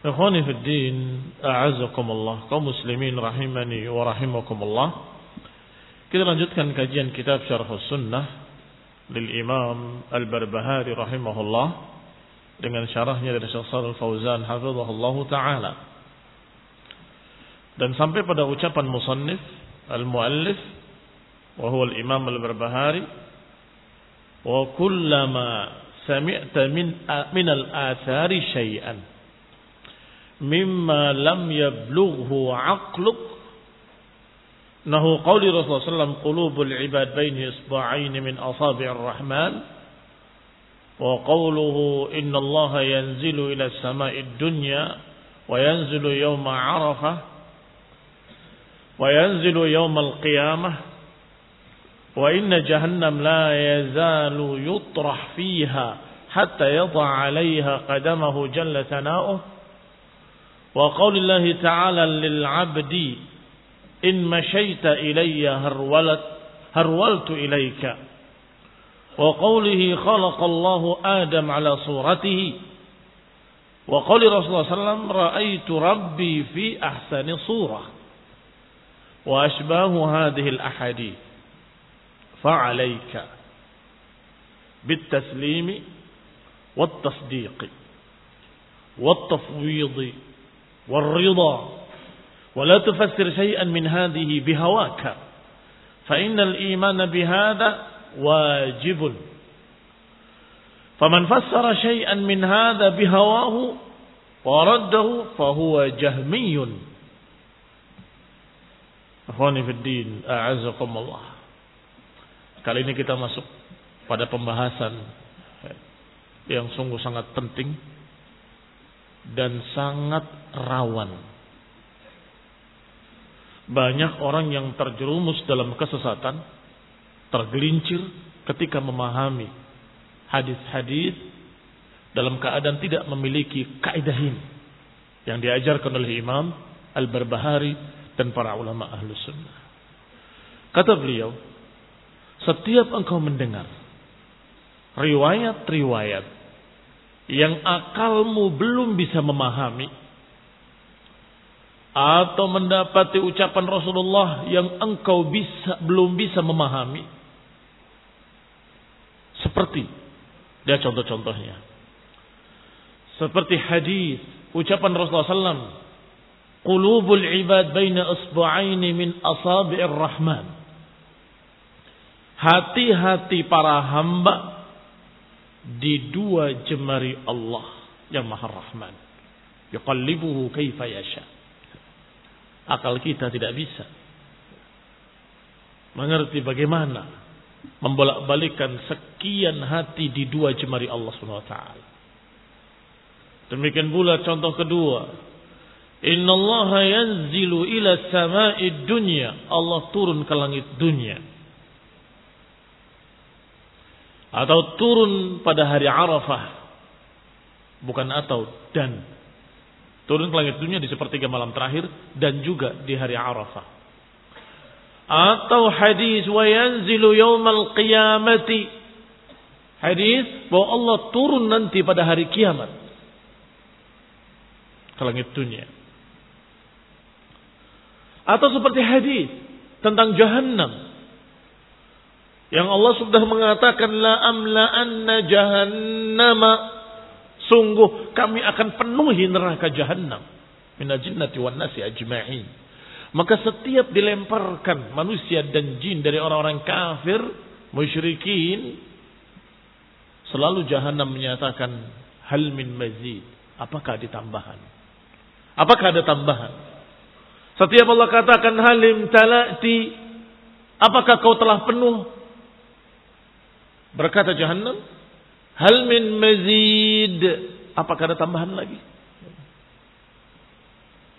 Ikhwani fi din, a'azakumullah, kaum muslimin rahimani wa rahimakumullah. Kita lanjutkan kajian kitab Syarh Sunnah lil Imam Al-Barbahari rahimahullah dengan syarahnya dari Syekh Shalal Fauzan hafizahullah taala. Dan sampai pada ucapan musannif al-muallif wa huwa al-Imam Al-Barbahari wa kullama sami'ta min min al-athari syai'an مما لم يبلغه عقلك انه قول رسول الله صلى الله عليه وسلم قلوب العباد بين اصبعين من اصابع الرحمن وقوله ان الله ينزل الى السماء الدنيا وينزل يوم عرفه وينزل يوم القيامه وان جهنم لا يزال يطرح فيها حتى يضع عليها قدمه جل ثناؤه وقول الله تعالى للعبد إن مشيت إلي هرولت هرولت إليك. وقوله خلق الله آدم على صورته. وقول رسول الله صلى الله عليه وسلم رأيت ربي في أحسن صورة. وأشباه هذه الأحاديث. فعليك بالتسليم والتصديق والتفويض والرضا ولا تفسر شيئا من هذه بهواك فإن الإيمان بهذا واجب فمن فسر شيئا من هذا بهواه ورده فهو جهمي أخواني في الدين أعزكم الله Kali ini kita masuk pada pembahasan yang sungguh sangat penting dan sangat rawan. Banyak orang yang terjerumus dalam kesesatan, tergelincir ketika memahami hadis-hadis dalam keadaan tidak memiliki kaidah ini yang diajarkan oleh Imam Al-Barbahari dan para ulama ahlu sunnah. Kata beliau, setiap engkau mendengar riwayat-riwayat yang akalmu belum bisa memahami, atau mendapati ucapan Rasulullah yang engkau bisa belum bisa memahami. Seperti dia contoh-contohnya. Seperti hadis ucapan Rasulullah SAW qulubul ibad baina isbu'aini min asabi'ir rahman. Hati-hati para hamba di dua jemari Allah yang Maha Rahman yuqallibuhu kaifa yasha' akal kita tidak bisa mengerti bagaimana membolak-balikan sekian hati di dua jemari Allah Subhanahu wa taala. Demikian pula contoh kedua, Inna Allah yanzilu ila sama'i dunya. Allah turun ke langit dunia. Atau turun pada hari Arafah. Bukan atau dan Turun ke langit dunia di sepertiga malam terakhir dan juga di hari Arafah. Atau hadis wa yanzilu yaumal qiyamati. Hadis bahwa Allah turun nanti pada hari kiamat ke langit dunia. Atau seperti hadis tentang jahannam yang Allah sudah mengatakan la amla anna jahannama Sungguh kami akan penuhi neraka jahanam. Minal jinnati wan nasi ajma'in. Maka setiap dilemparkan manusia dan jin dari orang-orang kafir, musyrikin, selalu jahanam menyatakan hal min mazid. Apakah ada tambahan? Apakah ada tambahan? Setiap Allah katakan halim talati, apakah kau telah penuh? Berkata jahanam, Hal min mazid. Apakah ada tambahan lagi?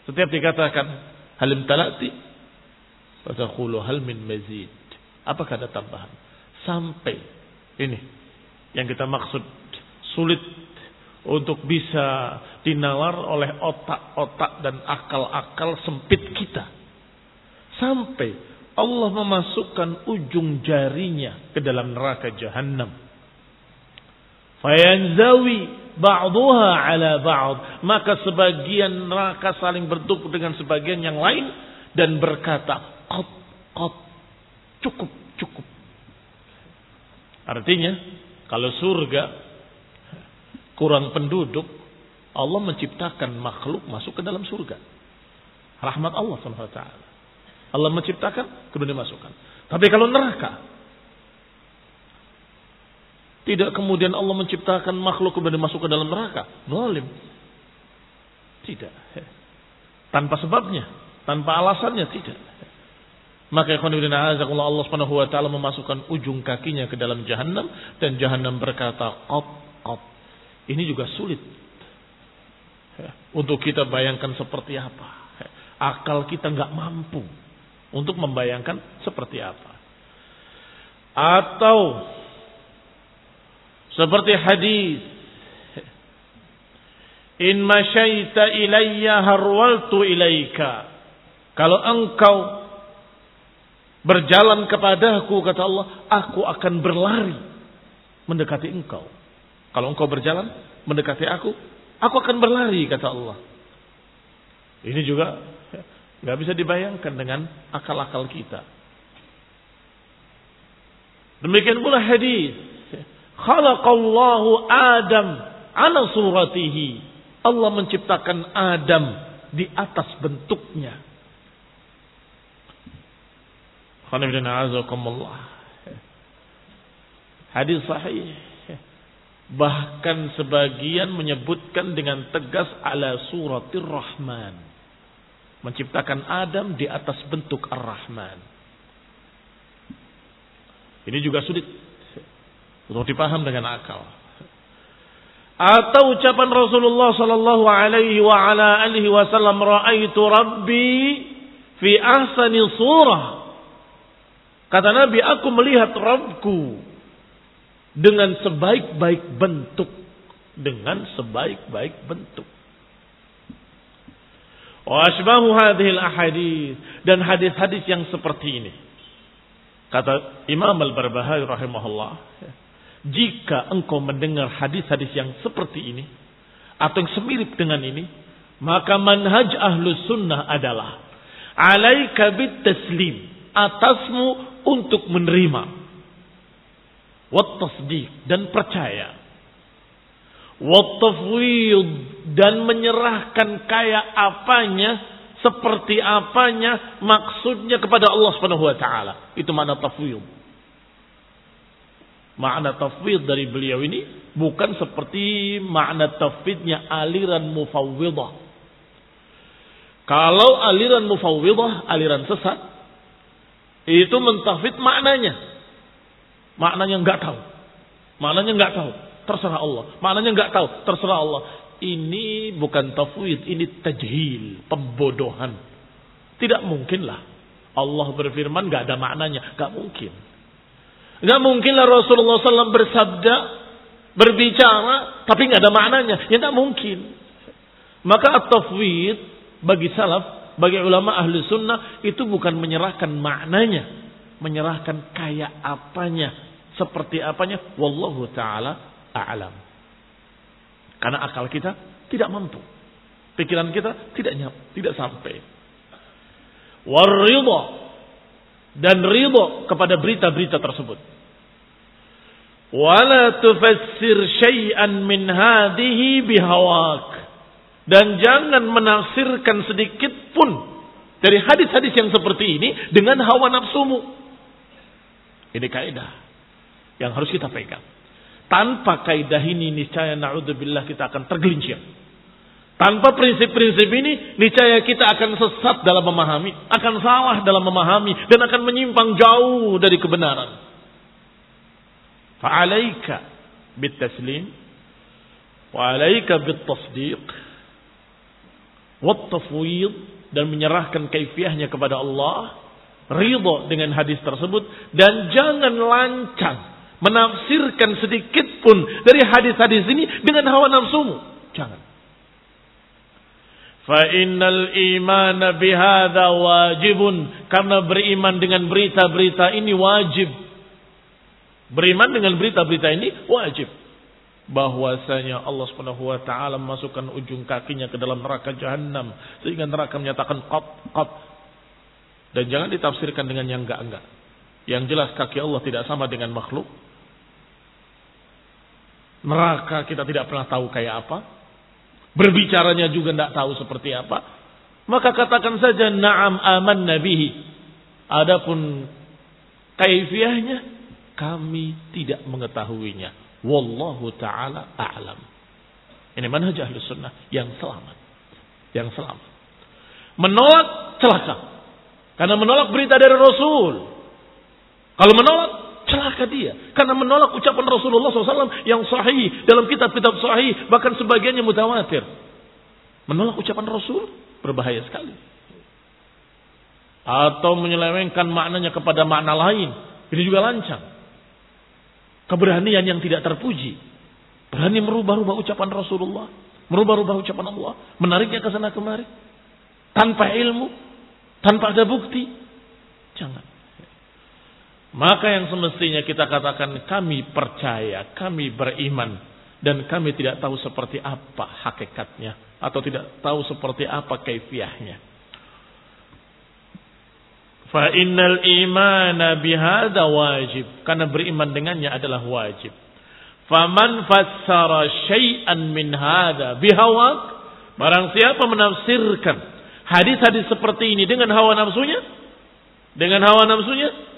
Setiap dikatakan halim talati. Fataqulu hal min mazid. Apakah ada tambahan? Sampai ini yang kita maksud sulit untuk bisa dinalar oleh otak-otak dan akal-akal sempit kita. Sampai Allah memasukkan ujung jarinya ke dalam neraka jahanam Fayanzawi ba'duha ala ba'd. Maka sebagian neraka saling bertumpuk dengan sebagian yang lain dan berkata, "Qat, qat." Cukup, cukup. Artinya, kalau surga kurang penduduk, Allah menciptakan makhluk masuk ke dalam surga. Rahmat Allah SWT. Allah menciptakan, kemudian dimasukkan. Tapi kalau neraka, tidak kemudian Allah menciptakan makhluk kemudian masuk ke dalam neraka. Zalim. Tidak. Tanpa sebabnya, tanpa alasannya tidak. Maka Allah Subhanahu wa taala memasukkan ujung kakinya ke dalam jahanam dan jahanam berkata, "Qat, qat." Ini juga sulit. Untuk kita bayangkan seperti apa. Akal kita nggak mampu untuk membayangkan seperti apa. Atau seperti hadis In masyaita ilayya harwaltu ilaika. Kalau engkau berjalan kepadaku kata Allah, aku akan berlari mendekati engkau. Kalau engkau berjalan mendekati aku, aku akan berlari kata Allah. Ini juga nggak bisa dibayangkan dengan akal-akal kita. Demikian pula hadis Khalaqallahu Adam ala suratihi. Allah menciptakan Adam di atas bentuknya. Hadis sahih. Bahkan sebagian menyebutkan dengan tegas ala suratir rahman. Menciptakan Adam di atas bentuk ar-Rahman. Ini juga sulit untuk dipaham dengan akal. Atau ucapan Rasulullah sallallahu alaihi wa ala alihi wasallam raaitu rabbi fi ahsani surah. Kata Nabi, aku melihat Rabbku dengan sebaik-baik bentuk. Dengan sebaik-baik bentuk. Wa asbahu hadhil ahadith. Dan hadis-hadis yang seperti ini. Kata Imam Al-Barbahari rahimahullah. Jika engkau mendengar hadis-hadis yang seperti ini atau yang semirip dengan ini, Maka manhaj ahlus sunnah adalah alaika bit taslim atasmu untuk menerima wat dan percaya wat dan menyerahkan kayak apanya seperti apanya maksudnya kepada Allah Subhanahu wa taala itu makna tafwid makna tafwid dari beliau ini bukan seperti makna tafwidnya aliran mufawwidah kalau aliran mufawwidah, aliran sesat, itu mentafid maknanya. Maknanya enggak tahu. Maknanya enggak tahu. Terserah Allah. Maknanya enggak tahu. Terserah Allah. Ini bukan tafwid, ini tajhil, pembodohan. Tidak mungkinlah Allah berfirman enggak ada maknanya. Enggak mungkin. Enggak mungkinlah Rasulullah SAW bersabda, berbicara, tapi enggak ada maknanya. Ya enggak mungkin. Maka at-tafwid bagi salaf, bagi ulama ahli sunnah itu bukan menyerahkan maknanya, menyerahkan kayak apanya, seperti apanya, wallahu taala a'lam. Karena akal kita tidak mampu. Pikiran kita tidak nyampe, tidak sampai. Waridha dan ridho kepada berita-berita tersebut. Wala tufassir syai'an min hadhihi bihawak. Dan jangan menafsirkan sedikit pun dari hadis-hadis yang seperti ini dengan hawa nafsumu. Ini kaidah yang harus kita pegang. Tanpa kaidah ini niscaya naudzubillah kita akan tergelincir. Tanpa prinsip-prinsip ini niscaya kita akan sesat dalam memahami, akan salah dalam memahami dan akan menyimpang jauh dari kebenaran. Fa'alaika bit taslim wa alaika bit tasdiq wattafwid dan menyerahkan kaifiahnya kepada Allah, ridho dengan hadis tersebut dan jangan lancang menafsirkan sedikit pun dari hadis-hadis ini dengan hawa nafsumu. Jangan. Fa innal iman bihadza wajibun karena beriman dengan berita-berita ini wajib. Beriman dengan berita-berita ini wajib bahwasanya Allah Subhanahu wa taala memasukkan ujung kakinya ke dalam neraka jahanam sehingga neraka menyatakan qat qat dan jangan ditafsirkan dengan yang enggak-enggak. Yang jelas kaki Allah tidak sama dengan makhluk. Neraka kita tidak pernah tahu kayak apa. Berbicaranya juga tidak tahu seperti apa. Maka katakan saja na'am aman nabihi. Adapun kaifiahnya kami tidak mengetahuinya. Wallahu taala a'lam. Ini manhaj ahli sunnah yang selamat. Yang selamat. Menolak celaka. Karena menolak berita dari Rasul. Kalau menolak celaka dia. Karena menolak ucapan Rasulullah SAW yang sahih dalam kitab-kitab sahih. Bahkan sebagiannya mutawatir. Menolak ucapan Rasul berbahaya sekali. Atau menyelewengkan maknanya kepada makna lain. Ini juga lancang. Keberanian yang tidak terpuji. Berani merubah-rubah ucapan Rasulullah. Merubah-rubah ucapan Allah. Menariknya ke sana kemari. Tanpa ilmu. Tanpa ada bukti. Jangan. Maka yang semestinya kita katakan kami percaya, kami beriman. Dan kami tidak tahu seperti apa hakikatnya. Atau tidak tahu seperti apa kaifiahnya. Fa innal imana bihada wajib. Karena beriman dengannya adalah wajib. Faman fassara syai'an min hada bihawak. Barang siapa menafsirkan hadis-hadis seperti ini dengan hawa nafsunya. Dengan hawa nafsunya.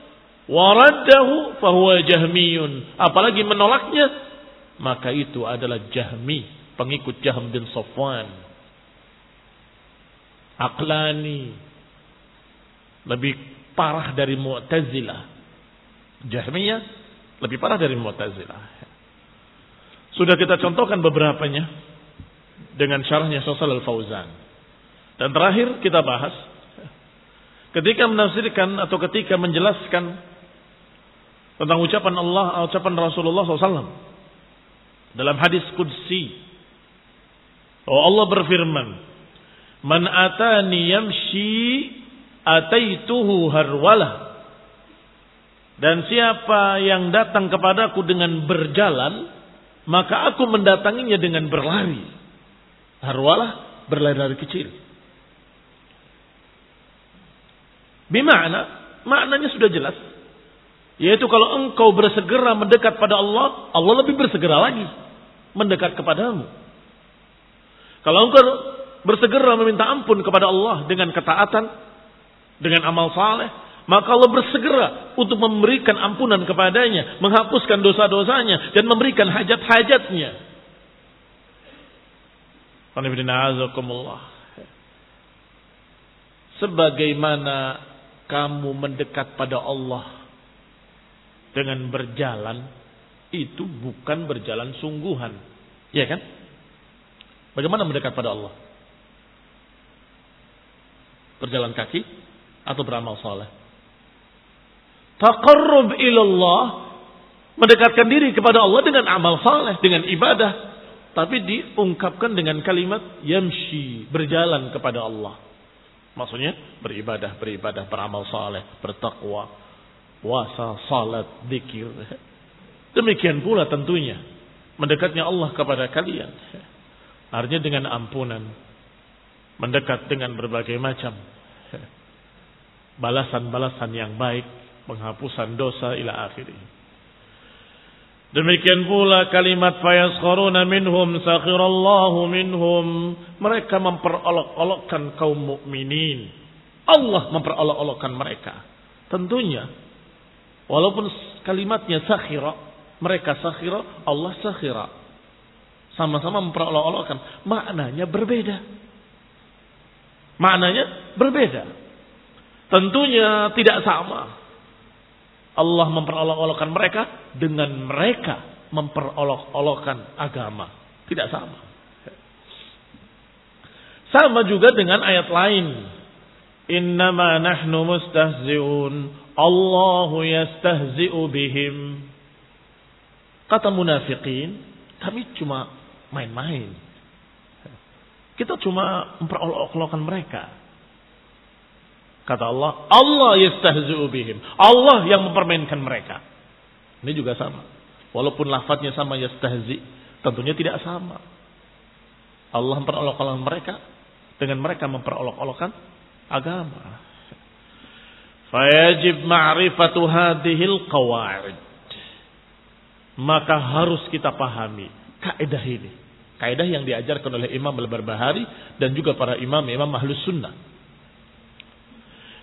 Waraddahu fahuwa jahmiyun. Apalagi menolaknya. Maka itu adalah jahmi. Pengikut Jahm bin Safwan. Aklani lebih parah dari Mu'tazilah. Jahmiyah lebih parah dari Mu'tazilah. Sudah kita contohkan beberapanya dengan syarahnya Sosal Al-Fauzan. Dan terakhir kita bahas ketika menafsirkan atau ketika menjelaskan tentang ucapan Allah, ucapan Rasulullah SAW dalam hadis Qudsi. Oh Allah berfirman, "Man atani yamshi ataituhu harwalah dan siapa yang datang kepadaku dengan berjalan maka aku mendatanginya dengan berlari harwalah berlari-lari kecil. Bimana? Maknanya sudah jelas. Yaitu kalau engkau bersegera mendekat pada Allah, Allah lebih bersegera lagi mendekat kepadamu. Kalau engkau bersegera meminta ampun kepada Allah dengan ketaatan, dengan amal saleh, maka Allah bersegera untuk memberikan ampunan kepadanya, menghapuskan dosa-dosanya, dan memberikan hajat-hajatnya. Sebagaimana kamu mendekat pada Allah dengan berjalan, itu bukan berjalan sungguhan. Ya kan? Bagaimana mendekat pada Allah? Berjalan kaki atau beramal saleh? Taqarrub ilallah mendekatkan diri kepada Allah dengan amal saleh, dengan ibadah. Tapi diungkapkan dengan kalimat yamshi, berjalan kepada Allah. Maksudnya beribadah, beribadah, beramal saleh, bertakwa, puasa, salat, zikir. Demikian pula tentunya mendekatnya Allah kepada kalian. Artinya dengan ampunan, mendekat dengan berbagai macam balasan-balasan yang baik, penghapusan dosa ila. Demikian pula kalimat fayaskharuna minhum sakhirallahu minhum. Mereka memperolok-olokkan kaum mukminin. Allah memperolok-olokkan mereka. Tentunya walaupun kalimatnya sakhira, mereka sakhira, Allah sakhira. Sama-sama memperolok-olokkan, maknanya berbeda. Maknanya berbeda. Tentunya tidak sama Allah memperolok-olokkan mereka dengan mereka memperolok-olokkan agama. Tidak sama. Sama juga dengan ayat lain. Innama nahnu mustahzi'un. Allahu yastahzi'u bihim. Kata munafikin, kami cuma main-main. Kita cuma memperolok-olokkan mereka. Kata Allah, Allah yastahzi'u bihim. Allah yang mempermainkan mereka. Ini juga sama. Walaupun lafadznya sama yastahzi, tentunya tidak sama. Allah memperolok-olokkan mereka dengan mereka memperolok-olokkan agama. Fayajib ma'rifatu hadhil qawaid. Maka harus kita pahami kaidah ini. Kaidah yang diajarkan oleh Imam Al-Barbahari dan juga para imam imam Ahlus Sunnah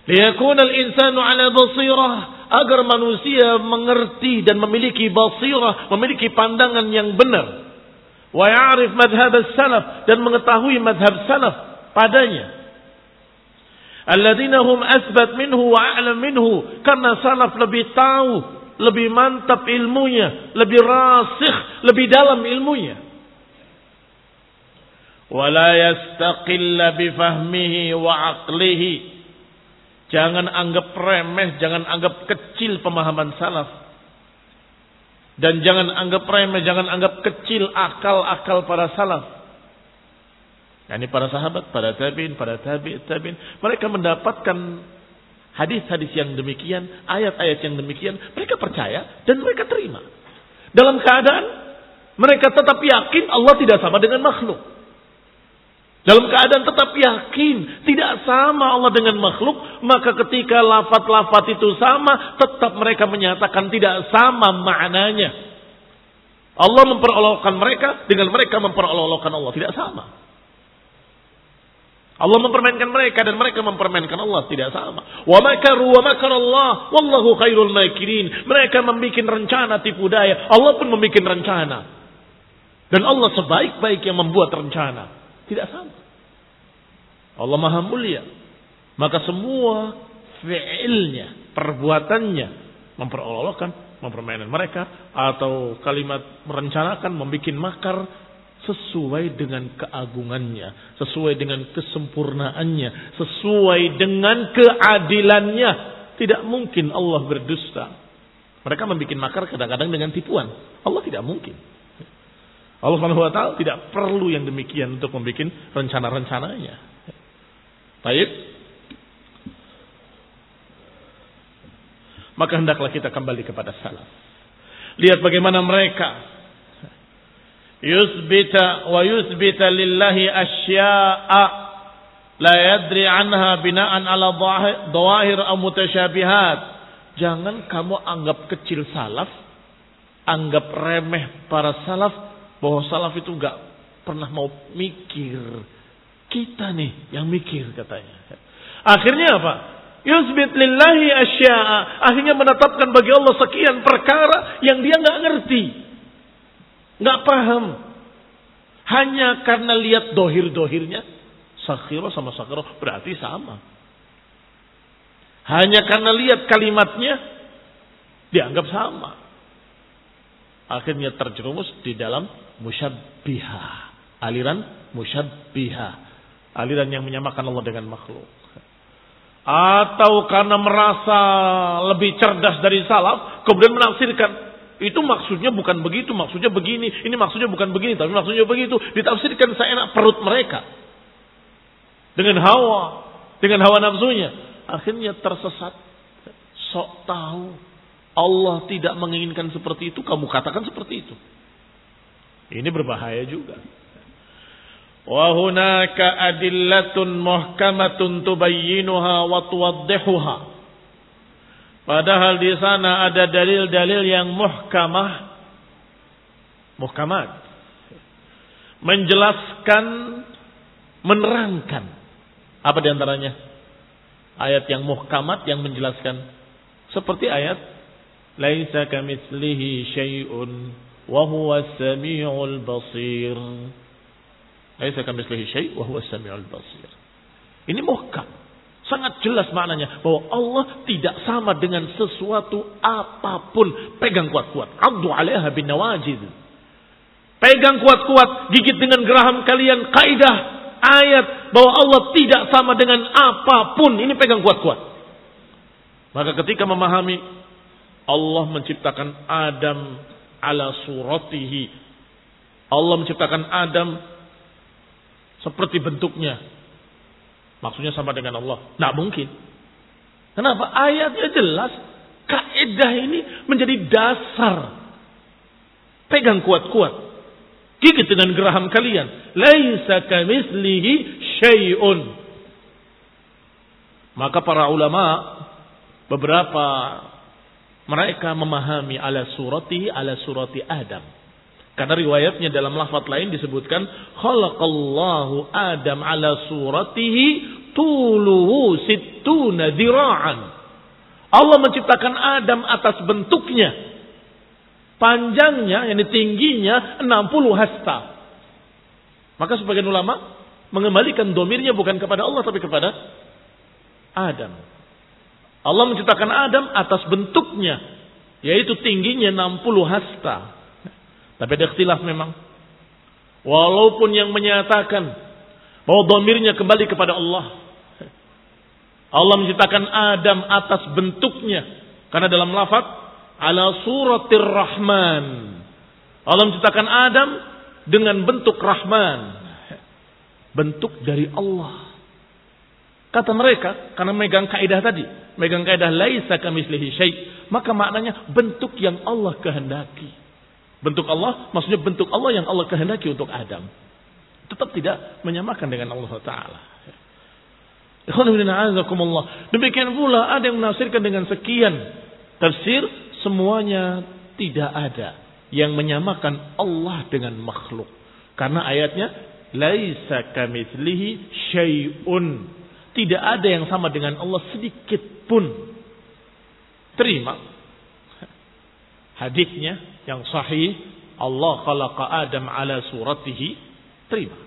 al insanu ala basirah agar manusia mengerti dan memiliki basirah, memiliki pandangan yang benar. Wa ya'rif madhhab salaf dan mengetahui madhab salaf padanya. Alladzina hum asbat minhu wa a'lam minhu karena salaf lebih tahu, lebih mantap ilmunya, lebih rasikh, lebih dalam ilmunya. Wala yastaqilla bifahmihi wa aqlihi Jangan anggap remeh, jangan anggap kecil pemahaman salaf. Dan jangan anggap remeh, jangan anggap kecil akal-akal para salaf. Yani para sahabat, para tabi'in, para tabi' tabi'in. Mereka mendapatkan hadis-hadis yang demikian, ayat-ayat yang demikian. Mereka percaya dan mereka terima. Dalam keadaan mereka tetap yakin Allah tidak sama dengan makhluk. Dalam keadaan tetap yakin tidak sama Allah dengan makhluk, maka ketika lafat-lafat itu sama, tetap mereka menyatakan tidak sama maknanya. Allah memperolokkan mereka dengan mereka memperolokkan Allah tidak sama. Allah mempermainkan mereka dan mereka mempermainkan Allah tidak sama. Wa makaru wa makar Allah wallahu khairul makirin. Mereka membuat rencana tipu daya, Allah pun membuat rencana. Dan Allah sebaik-baik yang membuat rencana. Tidak sama. Allah maha mulia. Maka semua fi'ilnya, perbuatannya memperolok-olokkan, mempermainkan mereka atau kalimat merencanakan, membuat makar sesuai dengan keagungannya, sesuai dengan kesempurnaannya, sesuai dengan keadilannya. Tidak mungkin Allah berdusta. Mereka membuat makar kadang-kadang dengan tipuan. Allah tidak mungkin. Allah Subhanahu wa tidak perlu yang demikian untuk membuat rencana-rencananya. Baik. Maka hendaklah kita kembali kepada salaf. Lihat bagaimana mereka yusbita wa yusbita lillahi asya'a la yadri anha bina'an ala dhawahir aw mutasyabihat. Jangan kamu anggap kecil salaf, anggap remeh para salaf bahwa salaf itu enggak pernah mau mikir. Kita nih yang mikir katanya. Akhirnya apa? Yusbit lillahi asya'a. Akhirnya menetapkan bagi Allah sekian perkara yang dia nggak ngerti. Nggak paham. Hanya karena lihat dohir-dohirnya. Sakhiro sama sakhiro berarti sama. Hanya karena lihat kalimatnya. Dianggap sama. Akhirnya terjerumus di dalam musyabbihah. Aliran musyabbihah. Aliran yang menyamakan Allah dengan makhluk atau karena merasa lebih cerdas dari salaf, kemudian menafsirkan itu maksudnya bukan begitu, maksudnya begini, ini maksudnya bukan begini, tapi maksudnya begitu, ditafsirkan seenak perut mereka dengan hawa, dengan hawa nafsunya, akhirnya tersesat, sok tahu Allah tidak menginginkan seperti itu, kamu katakan seperti itu. Ini berbahaya juga. Wa hunaka adillatun muhkamatun tubayyinuha wa tuwaddihuha. Padahal di sana ada dalil-dalil yang muhkamah. Muhkamat menjelaskan menerangkan. Apa di antaranya? Ayat yang muhkamat yang menjelaskan. Seperti ayat laisa kamitslihi syai'un wa huwas samiul basir. Laisa kamitslihi syai' wa huwas samiul basir. Ini muhkam. Sangat jelas maknanya bahwa Allah tidak sama dengan sesuatu apa pun. Pegang kuat-kuat. Abdu 'alaiha bin nawajid. Pegang kuat-kuat, gigit dengan geraham kalian kaidah ayat bahwa Allah tidak sama dengan apa pun. Ini pegang kuat-kuat. Maka ketika memahami Allah menciptakan Adam ala suratihi. Allah menciptakan Adam seperti bentuknya. Maksudnya sama dengan Allah. Tidak mungkin. Kenapa? Ayatnya jelas. Kaidah ini menjadi dasar. Pegang kuat-kuat. Gigit dengan geraham kalian. Laisa kamislihi syai'un. Maka para ulama beberapa mereka memahami ala surati ala surati Adam karena riwayatnya dalam lafaz lain disebutkan khalaqallahu Adam ala suratihi tuluhu sittuna dira'an. Allah menciptakan Adam atas bentuknya. Panjangnya, yang tingginya 60 hasta. Maka sebagian ulama mengembalikan domirnya bukan kepada Allah tapi kepada Adam. Allah menciptakan Adam atas bentuknya. Yaitu tingginya 60 hasta. Tapi ada ikhtilaf memang. Walaupun yang menyatakan bahwa domirnya kembali kepada Allah. Allah menciptakan Adam atas bentuknya. Karena dalam lafaz ala suratir rahman. Allah menciptakan Adam dengan bentuk rahman. Bentuk dari Allah. Kata mereka, karena megang kaidah tadi, megang kaidah laisa kamislihi syai, maka maknanya bentuk yang Allah kehendaki. Bentuk Allah maksudnya bentuk Allah yang Allah kehendaki untuk Adam. Tetap tidak menyamakan dengan Allah Taala. Demikian pula ada yang menafsirkan dengan sekian tafsir semuanya tidak ada yang menyamakan Allah dengan makhluk. Karena ayatnya laisa kamitslihi syai'un. Tidak ada yang sama dengan Allah sedikit pun. Terima hadisnya yang sahih Allah khalaqa Adam ala suratihi terima.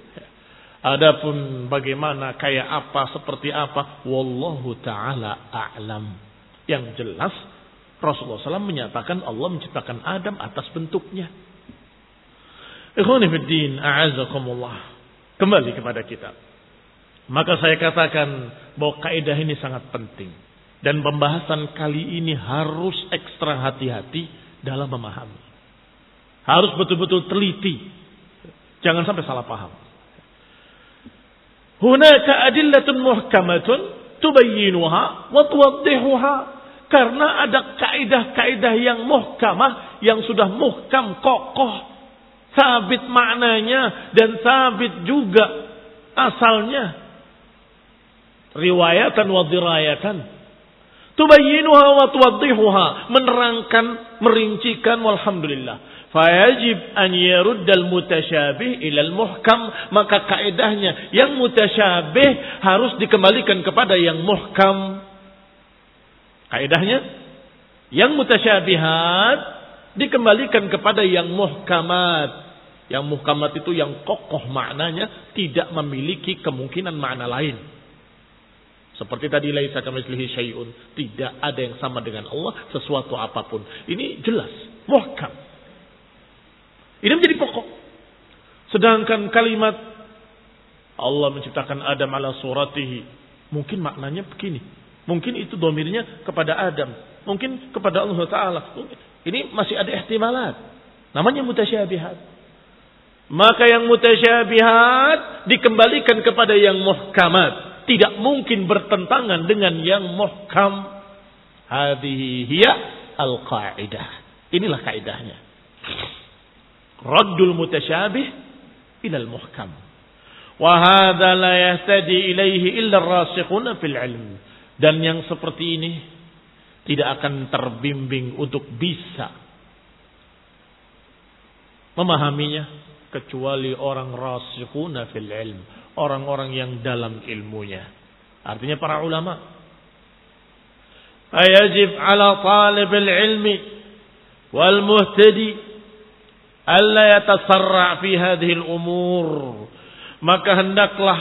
Adapun bagaimana kayak apa seperti apa wallahu taala a'lam. Yang jelas Rasulullah SAW menyatakan Allah menciptakan Adam atas bentuknya. Ikhwanifiddin a'azakumullah. Kembali kepada kita. Maka saya katakan bahwa kaidah ini sangat penting. Dan pembahasan kali ini harus ekstra hati-hati dalam memahami. Harus betul-betul teliti. Jangan sampai salah paham. Hunaka adillatun muhkamatun tubayyinuha wa tuwaddihuha. Karena ada kaidah-kaidah yang muhkamah, yang sudah muhkam, kokoh. sabit maknanya dan sabit juga asalnya. Riwayatan wa dirayatan. Tubayyinuha wa tuwaddihuha. Menerangkan, merincikan walhamdulillah. Fayajib an yaruddal mutasyabih ilal muhkam. Maka kaedahnya yang mutasyabih harus dikembalikan kepada yang muhkam. Kaedahnya yang mutasyabihat dikembalikan kepada yang muhkamat. Yang muhkamat itu yang kokoh maknanya tidak memiliki kemungkinan makna lain. Seperti tadi laisa kamitslihi syai'un, tidak ada yang sama dengan Allah sesuatu apa pun. Ini jelas, muhkam. Ini menjadi pokok. Sedangkan kalimat Allah menciptakan Adam ala suratihi. Mungkin maknanya begini. Mungkin itu domirnya kepada Adam. Mungkin kepada Allah Ta'ala. Ini masih ada ihtimalat. Namanya mutasyabihat. Maka yang mutasyabihat dikembalikan kepada yang muhkamat. Tidak mungkin bertentangan dengan yang muhkam. Hadihi hiya al-qa'idah. Inilah kaidahnya. Raddul mutasyabih ilal muhkam. Wahada la yahtadi ilaihi illa rasikhuna fil ilm. Dan yang seperti ini tidak akan terbimbing untuk bisa memahaminya kecuali orang rasikhuna fil ilm, orang-orang yang dalam ilmunya. Artinya para ulama. Ayajib ala talib ilmi wal muhtadi alla yatasarra fi hadhihi al-umur maka hendaklah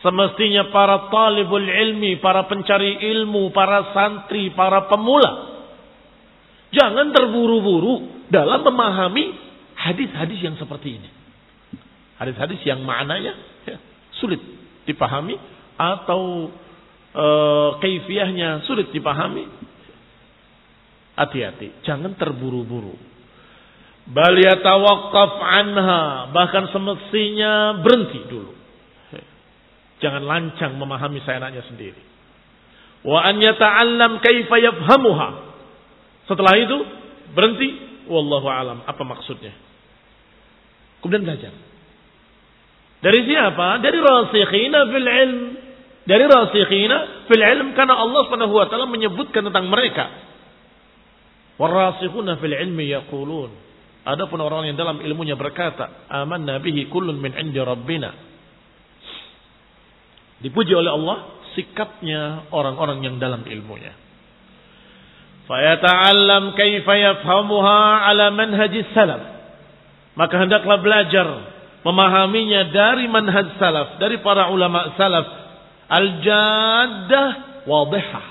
semestinya para talibul ilmi para pencari ilmu para santri para pemula jangan terburu-buru dalam memahami hadis-hadis yang seperti ini. Hadis-hadis yang maknanya ya, sulit dipahami atau e, kaifiahnya sulit dipahami. Hati-hati jangan terburu-buru Bal anha, bahkan semestinya berhenti dulu. Jangan lancang memahami seenaknya sendiri. Wa an yata'allam kaifa yafhamuha. Setelah itu berhenti, wallahu alam, apa maksudnya? Kemudian belajar. Dari siapa? Dari rasikhina fil ilm. Dari rasikhina fil ilm karena Allah Subhanahu wa taala menyebutkan tentang mereka. Warasikhuna fil ilmi yaqulun Adapun orang yang dalam ilmunya berkata, "Aman nabihi kullun min indi rabbina." Dipuji oleh Allah sikapnya orang-orang yang dalam ilmunya. Fayata'allam kaifa yafhamuha ala manhaji salaf. Maka hendaklah belajar memahaminya dari manhaj salaf, dari para ulama salaf. Al-jaddah wadihah.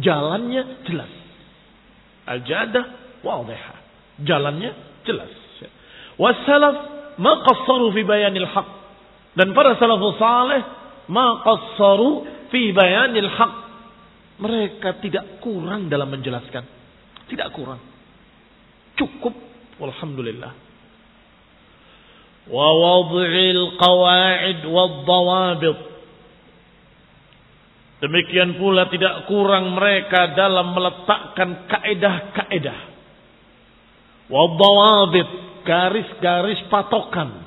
Jalannya jelas. Al-jaddah wadihah. Jalannya Jelas. Wassalaf ma qassaru fi bayanil haq. Dan para salafus saleh ma qassaru fi bayanil haq. Mereka tidak kurang dalam menjelaskan. Tidak kurang. Cukup. Alhamdulillah. Wa wad'il qawa'id wa dhawabit. Demikian pula tidak kurang mereka dalam meletakkan kaedah-kaedah Wadawabit, garis-garis patokan.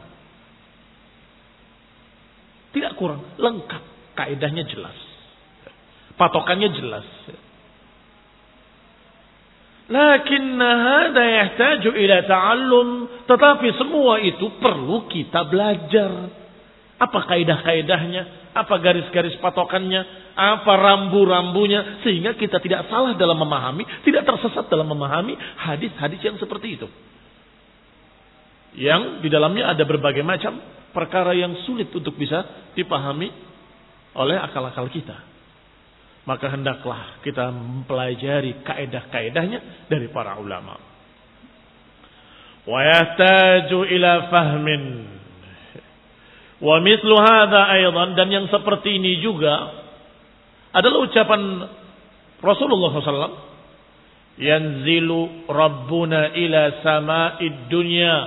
Tidak kurang, lengkap. Kaidahnya jelas. Patokannya jelas. Lakin hada yahtaju ila ta'allum. Tetapi semua itu perlu kita belajar. Apa kaidah-kaidahnya? Apa garis-garis patokannya? Apa rambu-rambunya? Sehingga kita tidak salah dalam memahami, tidak tersesat dalam memahami hadis-hadis yang seperti itu. Yang di dalamnya ada berbagai macam perkara yang sulit untuk bisa dipahami oleh akal-akal kita. Maka hendaklah kita mempelajari kaedah-kaedahnya dari para ulama. Yahtaju ila fahmin Wa mithlu hadha aydan dan yang seperti ini juga adalah ucapan Rasulullah SAW. Yanzilu Rabbuna ila sama'id dunya.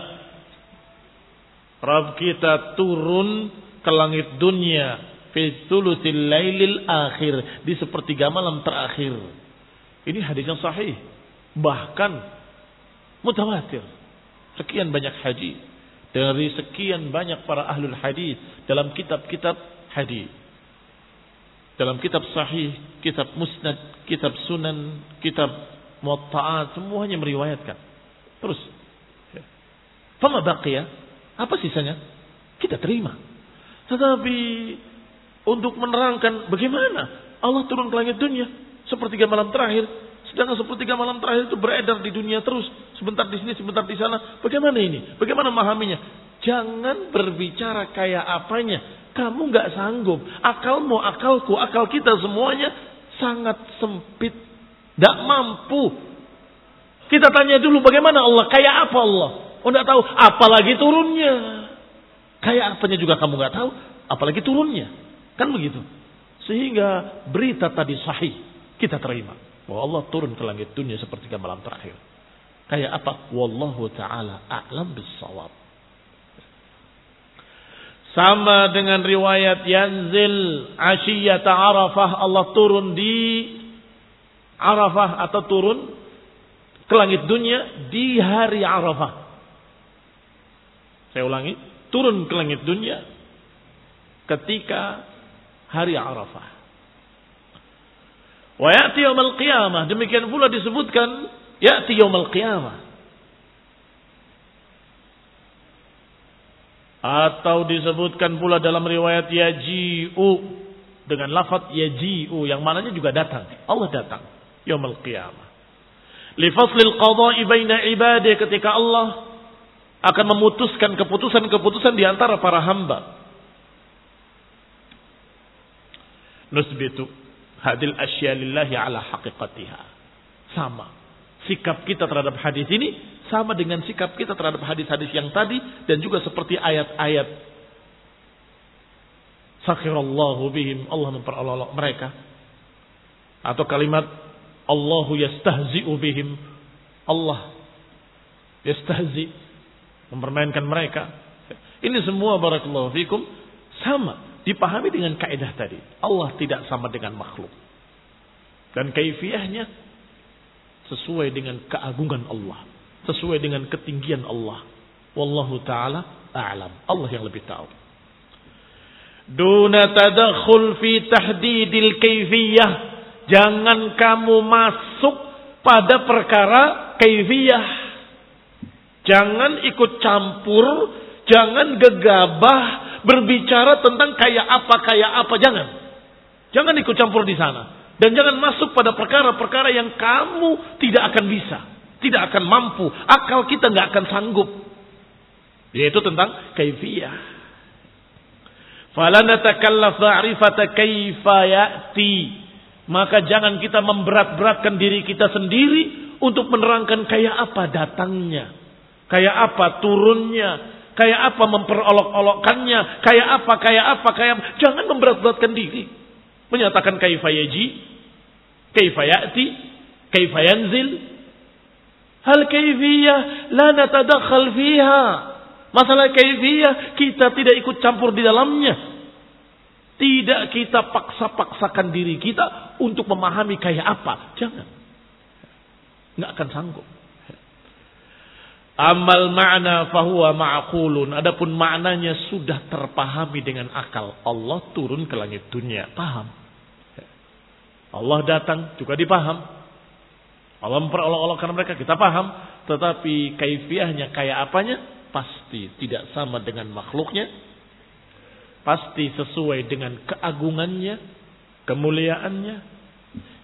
Rabb kita turun ke langit dunia fi thuluthil lailil akhir di sepertiga malam terakhir. Ini hadis yang sahih, bahkan mutawatir. sekian banyak hadis dari sekian banyak para ahlul hadis dalam kitab-kitab hadis. Dalam kitab sahih, kitab musnad, kitab sunan, kitab muwatta'at, semuanya meriwayatkan. Terus. Fama baqiya? Apa sisanya? Kita terima. Tetapi untuk menerangkan bagaimana Allah turun ke langit dunia sepertiga malam terakhir sedangkan sepertiga malam terakhir itu beredar di dunia terus. Sebentar di sini, sebentar di sana. Bagaimana ini? Bagaimana memahaminya? Jangan berbicara kayak apanya. Kamu nggak sanggup. Akalmu, akalku, akal kita semuanya sangat sempit. Tidak mampu. Kita tanya dulu bagaimana Allah? Kayak apa Allah? Oh nggak tahu. Apalagi turunnya. Kayak apanya juga kamu nggak tahu. Apalagi turunnya. Kan begitu. Sehingga berita tadi sahih. Kita terima. Bahwa Allah turun ke langit dunia seperti malam terakhir. Kayak apa? Wallahu ta'ala a'lam bisawab. Sama dengan riwayat Yanzil Ashiyata Arafah. Allah turun di Arafah atau turun ke langit dunia di hari Arafah. Saya ulangi. Turun ke langit dunia ketika hari Arafah. Wa ya'ti yaumil qiyamah. Demikian pula disebutkan ya'ti yaumil qiyamah. Atau disebutkan pula dalam riwayat yaji'u dengan lafaz yaji'u yang mananya juga datang. Allah datang yaumil qiyamah. Li faslil qada'i baina ibadih ketika Allah akan memutuskan keputusan-keputusan di antara para hamba. Nusbitu hadil asya lillahi ala haqiqatiha. Sama. Sikap kita terhadap hadis ini sama dengan sikap kita terhadap hadis-hadis yang tadi dan juga seperti ayat-ayat. Sakhirallahu bihim. Allah memperolok mereka. Atau kalimat Allahu yastahzi'u bihim. Allah yastahzi mempermainkan mereka. Ini semua barakallahu fikum sama dipahami dengan kaidah tadi. Allah tidak sama dengan makhluk. Dan kaifiahnya sesuai dengan keagungan Allah, sesuai dengan ketinggian Allah. Wallahu taala a'lam. Allah yang lebih tahu. Duna tadakhul fi tahdidil kaifiyah. Jangan kamu masuk pada perkara kaifiyah. Jangan ikut campur, jangan gegabah berbicara tentang kayak apa kayak apa jangan. Jangan ikut campur di sana dan jangan masuk pada perkara-perkara yang kamu tidak akan bisa, tidak akan mampu, akal kita nggak akan sanggup. Yaitu tentang kaifiyah. Ya'ti. Maka jangan kita memberat-beratkan diri kita sendiri untuk menerangkan kayak apa datangnya. Kayak apa turunnya, Kayak apa memperolok-olokkannya. Kayak apa, kayak apa, kayak apa. Jangan memberat-beratkan diri. Menyatakan kaifa yaji. Kaifa ya'ti. Kaifa yanzil. Hal kaifiyah. La natadakhal fiha. Masalah kaifiyah. Kita tidak ikut campur di dalamnya. Tidak kita paksa-paksakan diri kita untuk memahami kayak apa. Jangan. Nggak akan sanggup. Amal makna fahuwa ma'kulun. Adapun maknanya sudah terpahami dengan akal. Allah turun ke langit dunia. Paham. Allah datang juga dipaham. Allah memperolok-olokkan mereka. Kita paham. Tetapi kaifiahnya kayak apanya? Pasti tidak sama dengan makhluknya. Pasti sesuai dengan keagungannya. Kemuliaannya.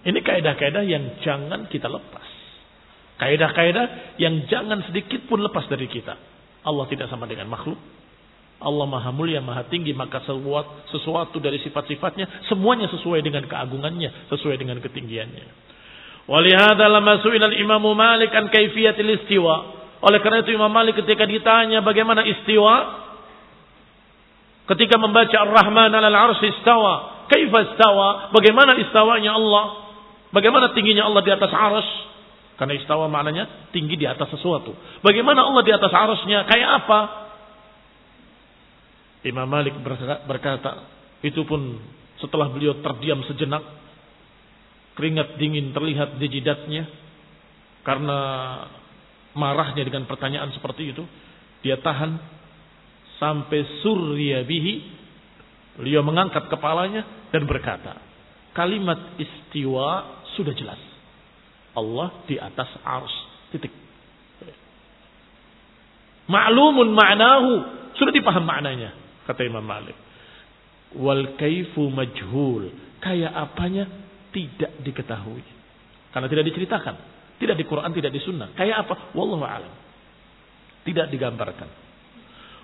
Ini kaidah-kaidah yang jangan kita lepas. Kaidah-kaidah yang jangan sedikit pun lepas dari kita. Allah tidak sama dengan makhluk. Allah maha mulia, maha tinggi, maka sesuatu, dari sifat-sifatnya, semuanya sesuai dengan keagungannya, sesuai dengan ketinggiannya. Walihada lama su'ilal Imam Malik an kaifiyatil istiwa. Oleh karena itu Imam Malik ketika ditanya bagaimana istiwa, ketika membaca Ar-Rahman al arsy istawa, kaifa istawa, bagaimana istawanya Allah, bagaimana tingginya Allah di atas arsy, karena istawa maknanya tinggi di atas sesuatu. Bagaimana Allah di atas arusnya? Kayak apa? Imam Malik berkata, itu pun setelah beliau terdiam sejenak, keringat dingin terlihat di jidatnya, karena marahnya dengan pertanyaan seperti itu, dia tahan sampai surya bihi. Beliau mengangkat kepalanya dan berkata, kalimat istiwa sudah jelas. Allah di atas ars. Titik. Ma'lumun ma'nahu. Sudah dipaham maknanya. Kata Imam Malik. Wal kaifu majhul. Kayak apanya tidak diketahui. Karena tidak diceritakan. Tidak di Quran, tidak di sunnah. Kayak apa? Wallahu alam. Tidak digambarkan.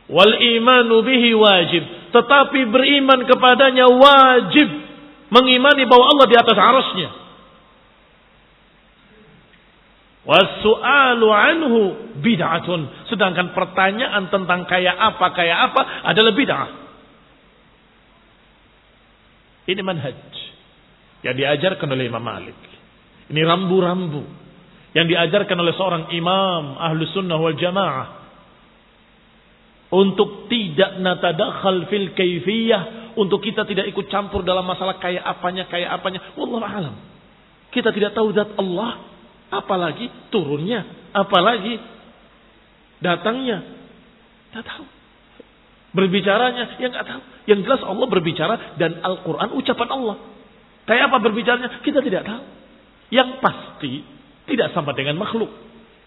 Wal imanu bihi wajib. Tetapi beriman kepadanya wajib. Mengimani bahwa Allah di atas arasnya. Wasu'alu anhu bid'atun. Sedangkan pertanyaan tentang kayak apa, kayak apa adalah bid'ah. Ini manhaj. Yang diajarkan oleh Imam Malik. Ini rambu-rambu yang diajarkan oleh seorang imam ahlu sunnah wal jamaah untuk tidak natadakhal fil kaifiyah untuk kita tidak ikut campur dalam masalah kayak apanya kayak apanya wallahu alam kita tidak tahu zat Allah apalagi turunnya apalagi datangnya tidak tahu berbicaranya yang nggak tahu yang jelas Allah berbicara dan Al-Quran ucapan Allah kayak apa berbicaranya kita tidak tahu yang pasti tidak sama dengan makhluk.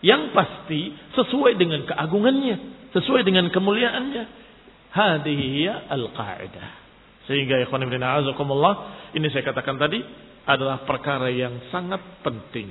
Yang pasti sesuai dengan keagungannya. Sesuai dengan kemuliaannya. Hadihiyya al-qa'idah. Sehingga ikhwan ibn a'azakumullah. Ini saya katakan tadi. Adalah perkara yang sangat penting.